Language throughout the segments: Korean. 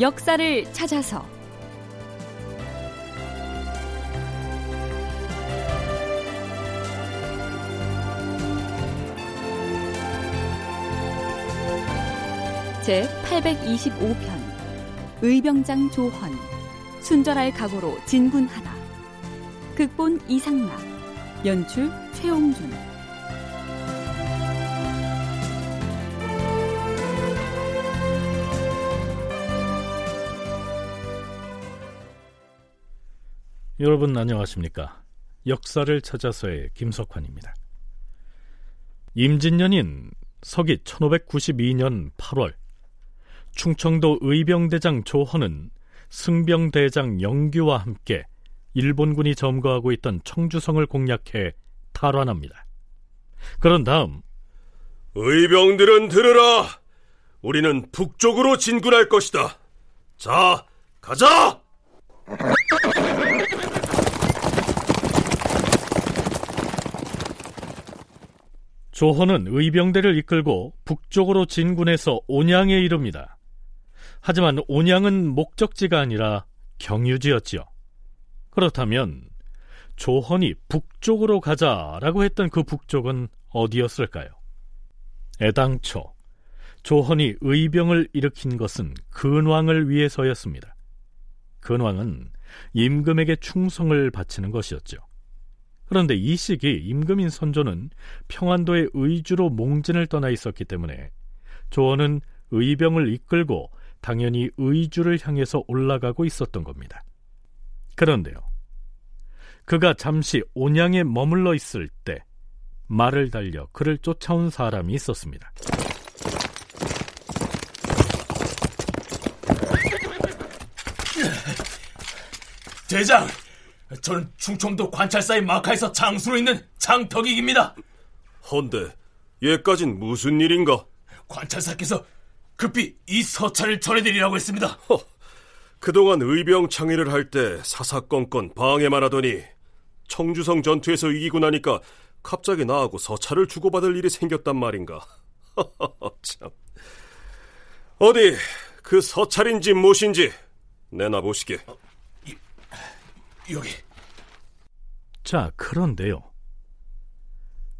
역사를 찾아서. 제 825편 의병장 조헌 순절할 각오로 진군하다. 극본 이상락 연출 최홍준 여러분 안녕하십니까? 역사를 찾아서의 김석환입니다. 임진년인 서기 1592년 8월 충청도 의병대장 조헌은 승병대장 영규와 함께 일본군이 점거하고 있던 청주성을 공략해 탈환합니다. 그런 다음 의병들은 들으라. 우리는 북쪽으로 진군할 것이다. 자, 가자! 조헌은 의병대를 이끌고 북쪽으로 진군해서 온양에 이릅니다. 하지만 온양은 목적지가 아니라 경유지였지요. 그렇다면 조헌이 북쪽으로 가자라고 했던 그 북쪽은 어디였을까요? 애당초 조헌이 의병을 일으킨 것은 근왕을 위해서였습니다. 근왕은 임금에게 충성을 바치는 것이었죠. 그런데 이 시기 임금인 선조는 평안도의 의주로 몽진을 떠나 있었기 때문에 조원은 의병을 이끌고 당연히 의주를 향해서 올라가고 있었던 겁니다. 그런데요. 그가 잠시 온양에 머물러 있을 때 말을 달려 그를 쫓아온 사람이 있었습니다. 대장, 저는 충청도 관찰사의 마카에서 장수로 있는 장덕익입니다. 헌데 얘까진 무슨 일인가? 관찰사께서 급히 이 서찰을 전해드리라고 했습니다. 허, 그동안 의병 창의를 할 때 사사건건 방해만 하더니 청주성 전투에서 이기고 나니까 갑자기 나하고 서찰을 주고받을 일이 생겼단 말인가. 참. 어디 그 서찰인지 무엇인지 내놔 보시게. 어, 여기. 자, 그런데요.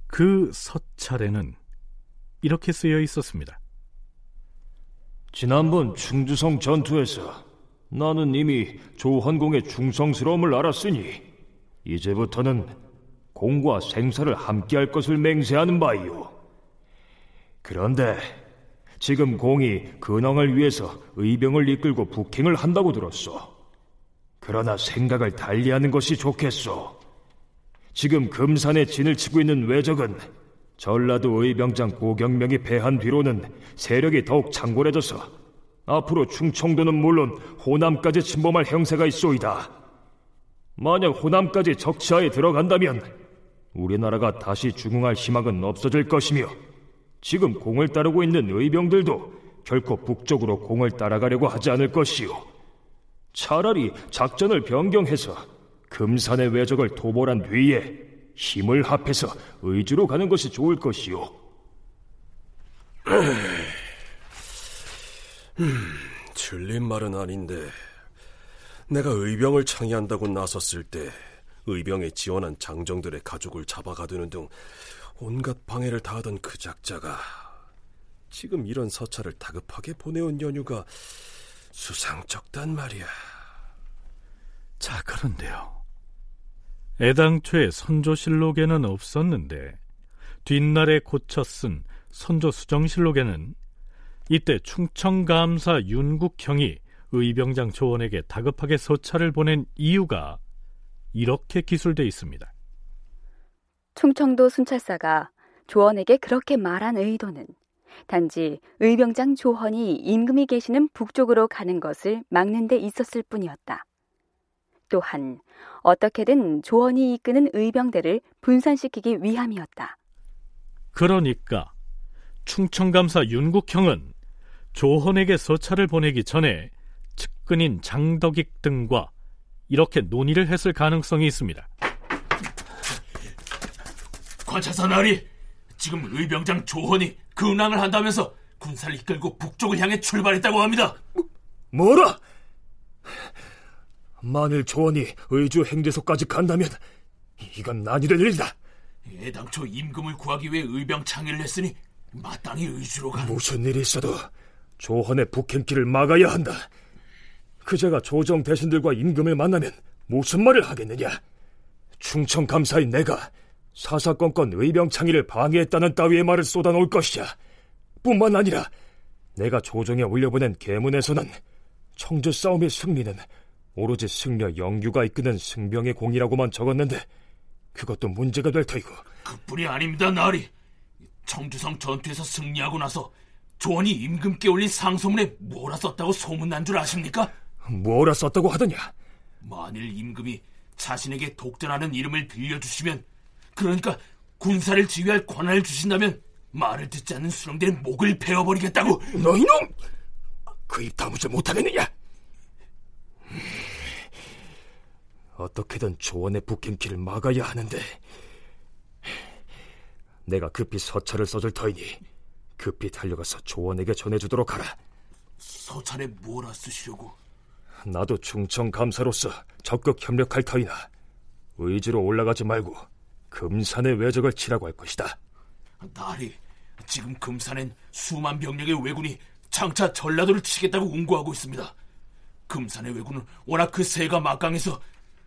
그 서찰에는 이렇게 쓰여 있었습니다. 지난번 충주성 전투에서 나는 이미 조헌공의 충성스러움을 알았으니 이제부터는 공과 생사를 함께할 것을 맹세하는 바이요. 그런데 지금 공이 근왕을 위해서 의병을 이끌고 북행을 한다고 들었소. 그러나 생각을 달리하는 것이 좋겠소. 지금 금산에 진을 치고 있는 왜적은 전라도 의병장 고경명이 패한 뒤로는 세력이 더욱 창궐해져서 앞으로 충청도는 물론 호남까지 침범할 형세가 있소이다. 만약 호남까지 적치하에 들어간다면 우리나라가 다시 중흥할 희망은 없어질 것이며 지금 공을 따르고 있는 의병들도 결코 북쪽으로 공을 따라가려고 하지 않을 것이요. 차라리 작전을 변경해서 금산의 외적을 도벌한 뒤에 힘을 합해서 의주로 가는 것이 좋을 것이요. 음, 틀린 말은 아닌데 내가 의병을 창의한다고 나섰을 때 의병에 지원한 장정들의 가족을 잡아가두는 등 온갖 방해를 다하던 그 작자가 지금 이런 서찰을 다급하게 보내온 연유가 수상쩍단 말이야. 자, 그런데요. 애당초에 선조실록에는 없었는데 뒷날에 고쳐 쓴 선조수정실록에는 이때 충청감사 윤국형이 의병장 조원에게 다급하게 서찰을 보낸 이유가 이렇게 기술돼 있습니다. 충청도 순찰사가 조원에게 그렇게 말한 의도는 단지 의병장 조헌이 임금이 계시는 북쪽으로 가는 것을 막는 데 있었을 뿐이었다. 또한 어떻게든 조헌이 이끄는 의병대를 분산시키기 위함이었다. 그러니까 충청감사 윤국형은 조헌에게 서찰을 보내기 전에 측근인 장덕익 등과 이렇게 논의를 했을 가능성이 있습니다. 관찰사 나리, 지금 의병장 조헌이 근황을 한다면서 군사를 이끌고 북쪽을 향해 출발했다고 합니다. 뭐, 뭐라? 만일 조원이 의주 행제소까지 간다면 이건 난이 될 일이다. 애당초 임금을 구하기 위해 의병 창의를 했으니 마땅히 의주로 가. 무슨 일이 있어도 조헌의 북행길을 막아야 한다. 그제가 조정 대신들과 임금을 만나면 무슨 말을 하겠느냐? 충청 감사인 내가 사사건건 의병 창의를 방해했다는 따위의 말을 쏟아놓을 것이야. 뿐만 아니라 내가 조정에 올려보낸 계문에서는 청주 싸움의 승리는 오로지 승려 영규가 이끄는 승병의 공이라고만 적었는데 그것도 문제가 될 터이고 그뿐이 아닙니다 나리 청주성 전투에서 승리하고 나서 조원이 임금께 올린 상소문에 뭐라 썼다고 소문난 줄 아십니까? 뭐라 썼다고 하더냐? 만일 임금이 자신에게 독전하는 이름을 빌려주시면 그러니까 군사를 지휘할 권한을 주신다면 말을 듣지 않는 수령들의 목을 베어버리겠다고 너희놈! 그 입 다무지 못하겠느냐? 어떻게든 조원의 북행길을 막아야 하는데 내가 급히 서찰을 써줄 터이니 급히 달려가서 조원에게 전해주도록 하라. 서찰에 뭐라 쓰시려고? 나도 충청 감사로서 적극 협력할 터이나 의지로 올라가지 말고 금산의 외적을 치라고 할 것이다. 나리, 지금 금산엔 수만 병력의 왜군이 장차 전라도를 치겠다고 운구하고 있습니다. 금산의 왜군은 워낙 그 세가 막강해서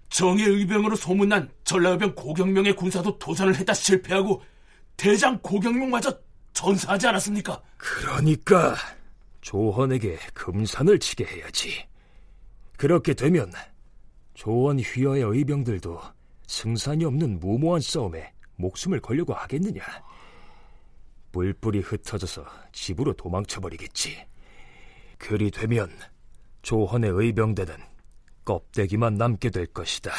정예 의병으로 소문난 전라의병 고경명의 군사도 도전을 했다 실패하고 대장 고경명마저 전사하지 않았습니까? 그러니까 조헌에게 금산을 치게 해야지. 그렇게 되면 조원 휘하의 의병들도 승산이 없는 무모한 싸움에 목숨을 걸려고 하겠느냐. 뿔뿔이 흩어져서 집으로 도망쳐버리겠지. 그리 되면 조헌의 의병대는 껍데기만 남게 될 것이다.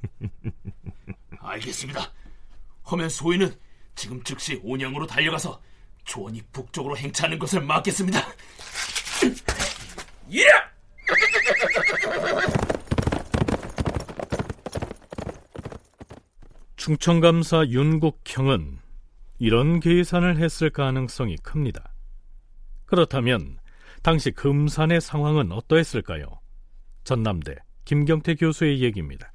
알겠습니다. 허면 소인은 지금 즉시 온양으로 달려가서 조원이 북쪽으로 행차하는 것을 막겠습니다. 예! 충청감사 윤국형은 이런 계산을 했을 가능성이 큽니다. 그렇다면 당시 금산의 상황은 어떠했을까요? 전남대 김경태 교수의 얘기입니다.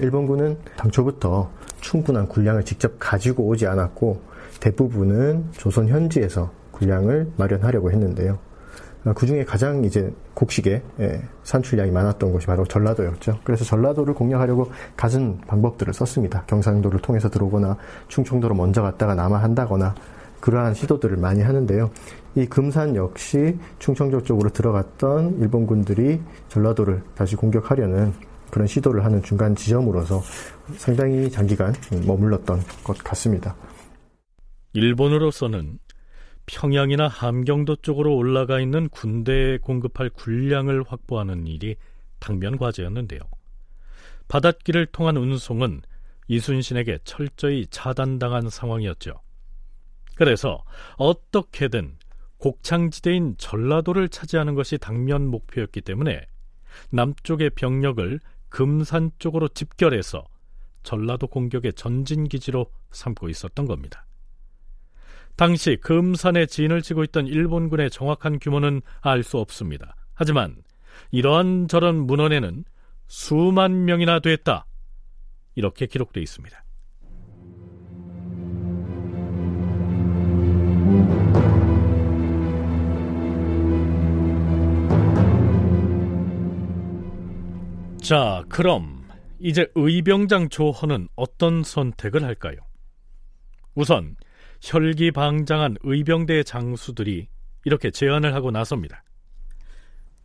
일본군은 당초부터 충분한 군량을 직접 가지고 오지 않았고 대부분은 조선 현지에서 군량을 마련하려고 했는데요. 그 중에 가장 이제 곡식의 예, 산출량이 많았던 곳이 바로 전라도였죠. 그래서 전라도를 공략하려고 갖은 방법들을 썼습니다. 경상도를 통해서 들어오거나 충청도로 먼저 갔다가 남하한다거나 그러한 시도들을 많이 하는데요. 이 금산 역시 충청도 쪽으로 들어갔던 일본군들이 전라도를 다시 공격하려는 그런 시도를 하는 중간 지점으로서 상당히 장기간 머물렀던 것 같습니다. 일본으로서는 평양이나 함경도 쪽으로 올라가 있는 군대에 공급할 군량을 확보하는 일이 당면 과제였는데요. 바닷길을 통한 운송은 이순신에게 철저히 차단당한 상황이었죠. 그래서 어떻게든 곡창지대인 전라도를 차지하는 것이 당면 목표였기 때문에 남쪽의 병력을 금산 쪽으로 집결해서 전라도 공격의 전진기지로 삼고 있었던 겁니다. 당시 금산에 진을 치고 있던 일본군의 정확한 규모는 알 수 없습니다. 하지만 이러한 저런 문헌에는 수만 명이나 됐다. 이렇게 기록되어 있습니다. 자, 그럼 이제 의병장 조헌은 어떤 선택을 할까요? 우선 혈기방장한 의병대 장수들이 이렇게 제안을 하고 나섭니다.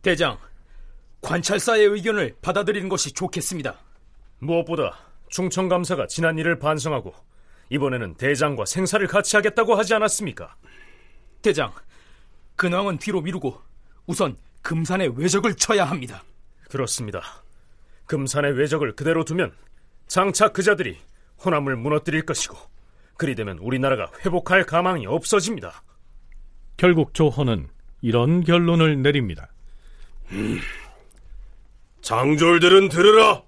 대장, 관찰사의 의견을 받아들이는 것이 좋겠습니다. 무엇보다 충청감사가 지난 일을 반성하고 이번에는 대장과 생사를 같이 하겠다고 하지 않았습니까? 대장, 근황은 뒤로 미루고 우선 금산의 외적을 쳐야 합니다. 그렇습니다. 금산의 외적을 그대로 두면 장차 그자들이 호남을 무너뜨릴 것이고 그리 되면 우리나라가 회복할 가망이 없어집니다. 결국 조헌은 이런 결론을 내립니다. 음, 장졸들은 들으라.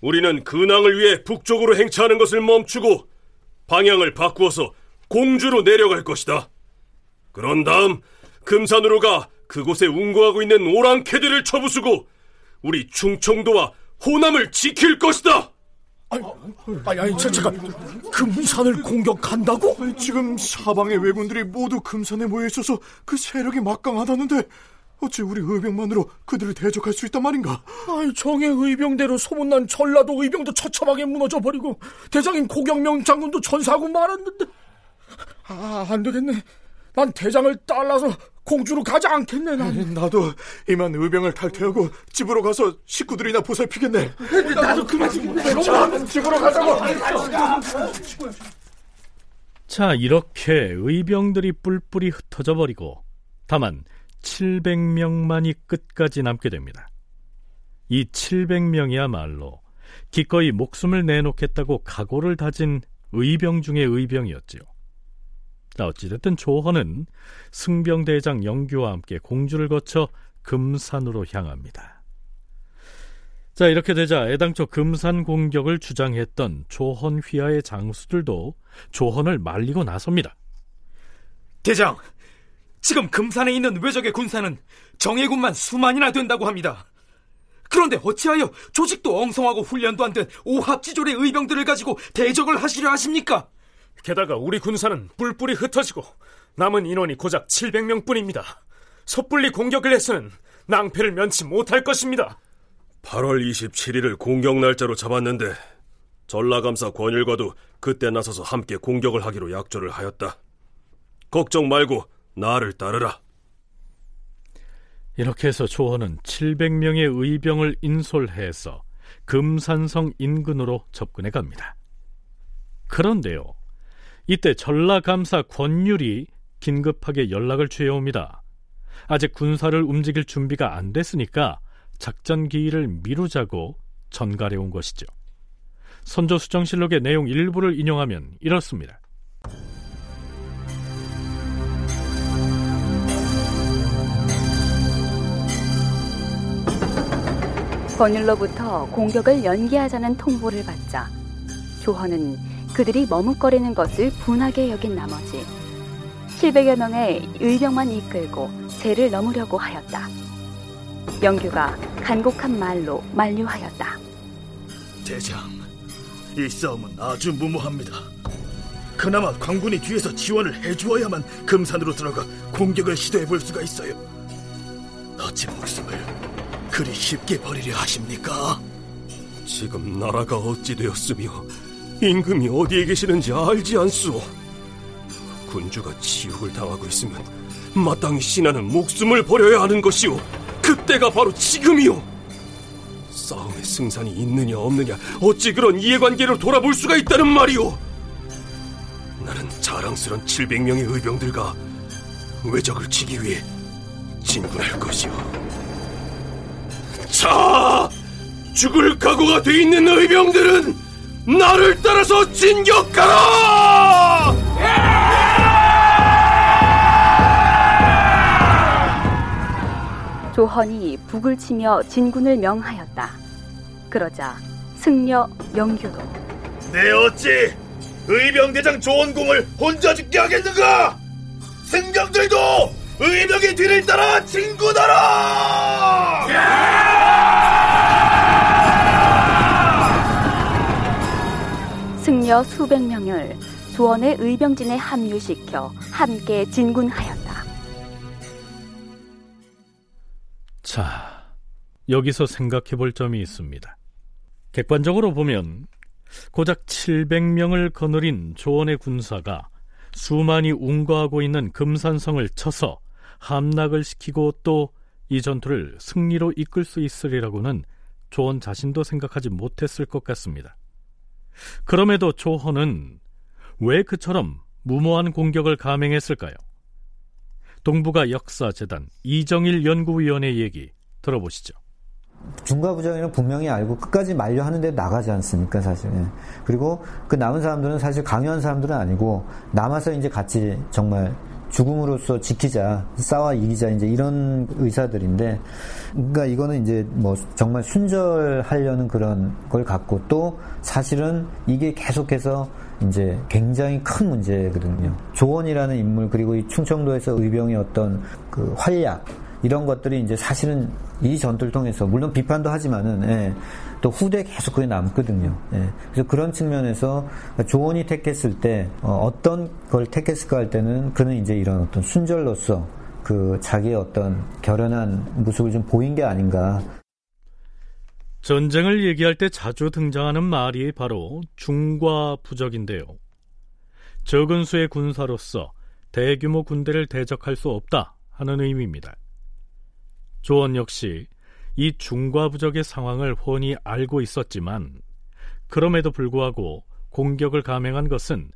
우리는 근황을 위해 북쪽으로 행차하는 것을 멈추고 방향을 바꾸어서 공주로 내려갈 것이다. 그런 다음 금산으로 가 그곳에 운거하고 있는 오랑캐들을 쳐부수고 우리 충청도와 호남을 지킬 것이다. 아니, 아니, 아니, 잠깐, 금산을 공격한다고? 지금 사방의 왜군들이 모두 금산에 모여 있어서 그 세력이 막강하다는데 어찌 우리 의병만으로 그들을 대적할 수 있단 말인가? 아이, 정의 의병대로 소문난 전라도 의병도 처참하게 무너져 버리고 대장인 고경명 장군도 전사하고 말았는데 아, 안 되겠네. 난 대장을 따라서 공주로 가지 않겠네, 난. 나도 이만 의병을 탈퇴하고 집으로 가서 식구들이나 보살피겠네. 나도 그만 좀 집으로 가자고. 자, 이렇게 의병들이 뿔뿔이 흩어져 버리고 다만 700명만이 끝까지 남게 됩니다. 이 700명이야말로 기꺼이 목숨을 내놓겠다고 각오를 다진 의병 중의 의병이었지요. 자, 어찌됐든 조헌은 승병대장 영규와 함께 공주를 거쳐 금산으로 향합니다. 자, 이렇게 되자 애당초 금산 공격을 주장했던 조헌 휘하의 장수들도 조헌을 말리고 나섭니다. 대장, 지금 금산에 있는 외적의 군사는 정예군만 수만이나 된다고 합니다. 그런데 어찌하여 조직도 엉성하고 훈련도 안 된 오합지졸의 의병들을 가지고 대적을 하시려 하십니까? 게다가 우리 군사는 뿔뿔이 흩어지고 남은 인원이 고작 700명 뿐입니다. 섣불리 공격을 해서는 낭패를 면치 못할 것입니다. 8월 27일을 공격 날짜로 잡았는데 전라감사 권율과도 그때 나서서 함께 공격을 하기로 약조를 하였다. 걱정 말고 나를 따르라. 이렇게 해서 조헌은 700명의 의병을 인솔해서 금산성 인근으로 접근해 갑니다. 그런데요, 이때 전라감사 권율이 긴급하게 연락을 취해옵니다. 아직 군사를 움직일 준비가 안 됐으니까 작전 기일을 미루자고 전갈해 온 것이죠. 선조 수정실록의 내용 일부를 인용하면 이렇습니다. 권율로부터 공격을 연기하자는 통보를 받자 조헌은 그들이 머뭇거리는 것을 분하게 여긴 나머지 700여 명의 의병만 이끌고 세를 넘으려고 하였다. 영규가 간곡한 말로 만류하였다. 대장, 이 싸움은 아주 무모합니다. 그나마 광군이 뒤에서 지원을 해주어야만 금산으로 들어가 공격을 시도해 볼 수가 있어요. 어찌 목숨을 그리 쉽게 버리려 하십니까? 지금 나라가 어찌 되었으며 임금이 어디에 계시는지 알지 않소. 군주가 지옥을 당하고 있으면 마땅히 신하는 목숨을 버려야 하는 것이오. 그때가 바로 지금이오. 싸움의 승산이 있느냐 없느냐 어찌 그런 이해관계를 돌아볼 수가 있다는 말이오. 나는 자랑스런 700명의 의병들과 외적을 치기 위해 진군할 것이오. 자, 죽을 각오가 돼 있는 의병들은 나를 따라서 진격하라! 조헌이 북을 치며 진군을 명하였다. 그러자 승려 영규도 내 어찌 의병대장 조원공을 혼자 죽게 하겠는가? 승병들도 의병의 뒤를 따라 진군하라! 승려 수백 명을 조원의 의병진에 합류시켜 함께 진군하였다. 자, 여기서 생각해 볼 점이 있습니다. 객관적으로 보면 고작 700명을 거느린 조원의 군사가 수만이 운거하고 있는 금산성을 쳐서 함락을 시키고 또 이 전투를 승리로 이끌 수 있으리라고는 조원 자신도 생각하지 못했을 것 같습니다. 그럼에도 조헌은 왜 그처럼 무모한 공격을 감행했을까요? 동북아 역사재단 이정일 연구위원의 얘기 들어보시죠. 중과부정이는 분명히 알고 끝까지 만류하는데 나가지 않습니까, 사실. 예. 그리고 그 남은 사람들은 사실 강요한 사람들은 아니고 남아서 이제 같이 정말 죽음으로써 지키자, 싸워 이기자, 이제 이런 의사들인데, 그러니까 이거는 이제 뭐 정말 순절하려는 그런 걸 갖고 또 사실은 이게 계속해서 이제 굉장히 큰 문제거든요. 조원이라는 인물 그리고 이 충청도에서 의병의 어떤 그 활약 이런 것들이 이제 사실은 이 전투를 통해서 물론 비판도 하지만은 예, 또 후대 계속 그게 남거든요. 예. 그래서 그런 측면에서 조언이 택했을 때 어, 떤 걸 택했을까 할 때는 그는 이제 이런 어떤 순절로서 그 자기의 어떤 결연한 모습을 좀 보인 게 아닌가. 전쟁을 얘기할 때 자주 등장하는 말이 바로 중과 부적인데요. 적은 수의 군사로서 대규모 군대를 대적할 수 없다 하는 의미입니다. 조원 역시 이 중과 부적의 상황을 훤히 알고 있었지만 그럼에도 불구하고 공격을 감행한 것은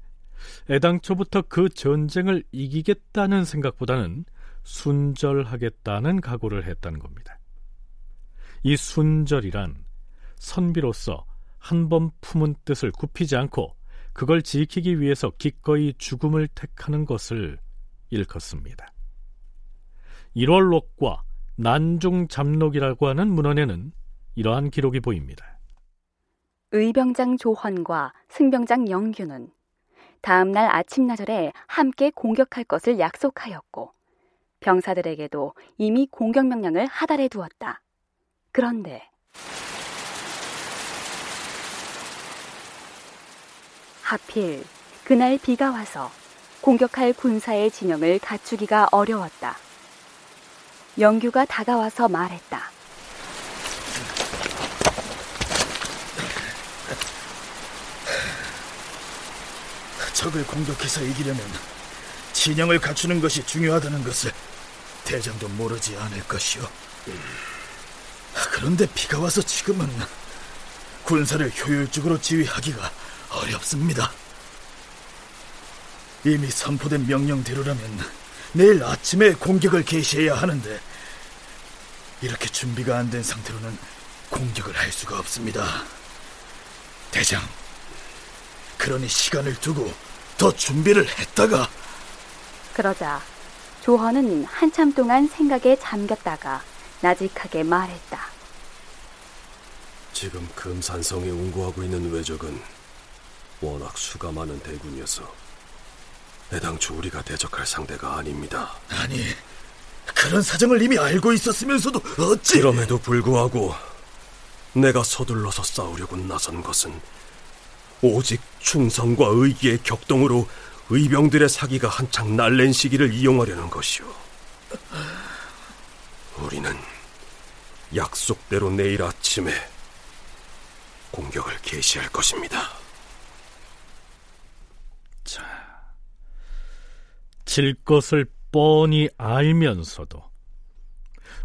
애당초부터 그 전쟁을 이기겠다는 생각보다는 순절하겠다는 각오를 했다는 겁니다. 이 순절이란 선비로서 한 번 품은 뜻을 굽히지 않고 그걸 지키기 위해서 기꺼이 죽음을 택하는 것을 일컫습니다. 1월록과 난중 잡록이라고 하는 문헌에는 이러한 기록이 보입니다. 의병장 조헌과 승병장 영규는 다음 날 아침 나절에 함께 공격할 것을 약속하였고 병사들에게도 이미 공격 명령을 하달해 두었다. 그런데 하필 그날 비가 와서 공격할 군사의 진영을 갖추기가 어려웠다. 영규가 다가와서 말했다. 적을 공격해서 이기려면 진영을 갖추는 것이 중요하다는 것을 대장도 모르지 않을 것이오. 그런데 비가 와서 지금은 군사를 효율적으로 지휘하기가 어렵습니다. 이미 선포된 명령대로라면 내일 아침에 공격을 개시해야 하는데 이렇게 준비가 안 된 상태로는 공격을 할 수가 없습니다. 대장, 그러니 시간을 두고 더 준비를 했다가 그러자 조헌은 한참 동안 생각에 잠겼다가 나직하게 말했다. 지금 금산성에 운구하고 있는 왜적은 워낙 수가 많은 대군이어서 애당초 우리가 대적할 상대가 아닙니다. 아니, 그런 사정을 이미 알고 있었으면서도 어찌... 그럼에도 불구하고 내가 서둘러서 싸우려고 나선 것은 오직 충성과 의기의 격동으로 의병들의 사기가 한창 날랜 시기를 이용하려는 것이오. 우리는 약속대로 내일 아침에 공격을 개시할 것입니다. 질 것을 뻔히 알면서도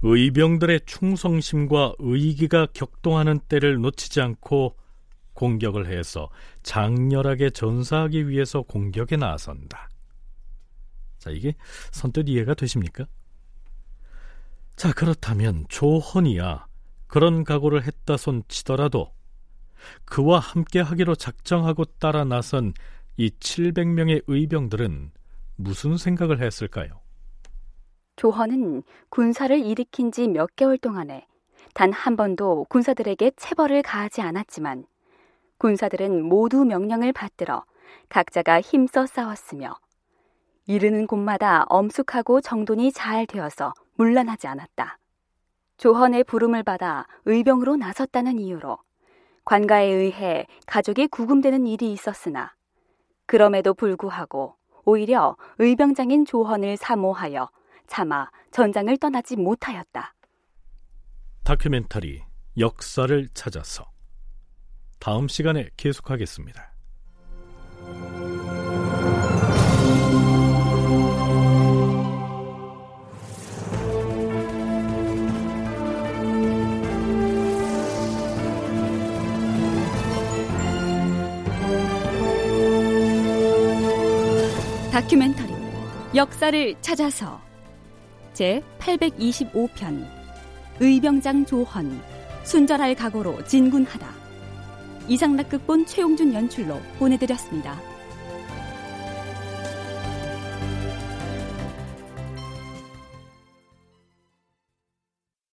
의병들의 충성심과 의기가 격동하는 때를 놓치지 않고 공격을 해서 장렬하게 전사하기 위해서 공격에 나선다. 자, 이게 선뜻 이해가 되십니까? 자, 그렇다면 조헌이야 그런 각오를 했다 손 치더라도 그와 함께 하기로 작정하고 따라 나선 이 700명의 의병들은 무슨 생각을 했을까요? 조헌은 군사를 일으킨 지 몇 개월 동안에 단 한 번도 군사들에게 체벌을 가하지 않았지만 군사들은 모두 명령을 받들어 각자가 힘써 싸웠으며 이르는 곳마다 엄숙하고 정돈이 잘 되어서 문란하지 않았다. 조헌의 부름을 받아 의병으로 나섰다는 이유로 관가에 의해 가족이 구금되는 일이 있었으나 그럼에도 불구하고 오히려 의병장인 조헌을 사모하여 차마 전장을 떠나지 못하였다. 다큐멘터리 역사를 찾아서 다음 시간에 계속하겠습니다. 역사를 찾아서 제 825편 의병장 조헌 순절할 각오로 진군하다 이상락극본 최용준 연출로 보내드렸습니다.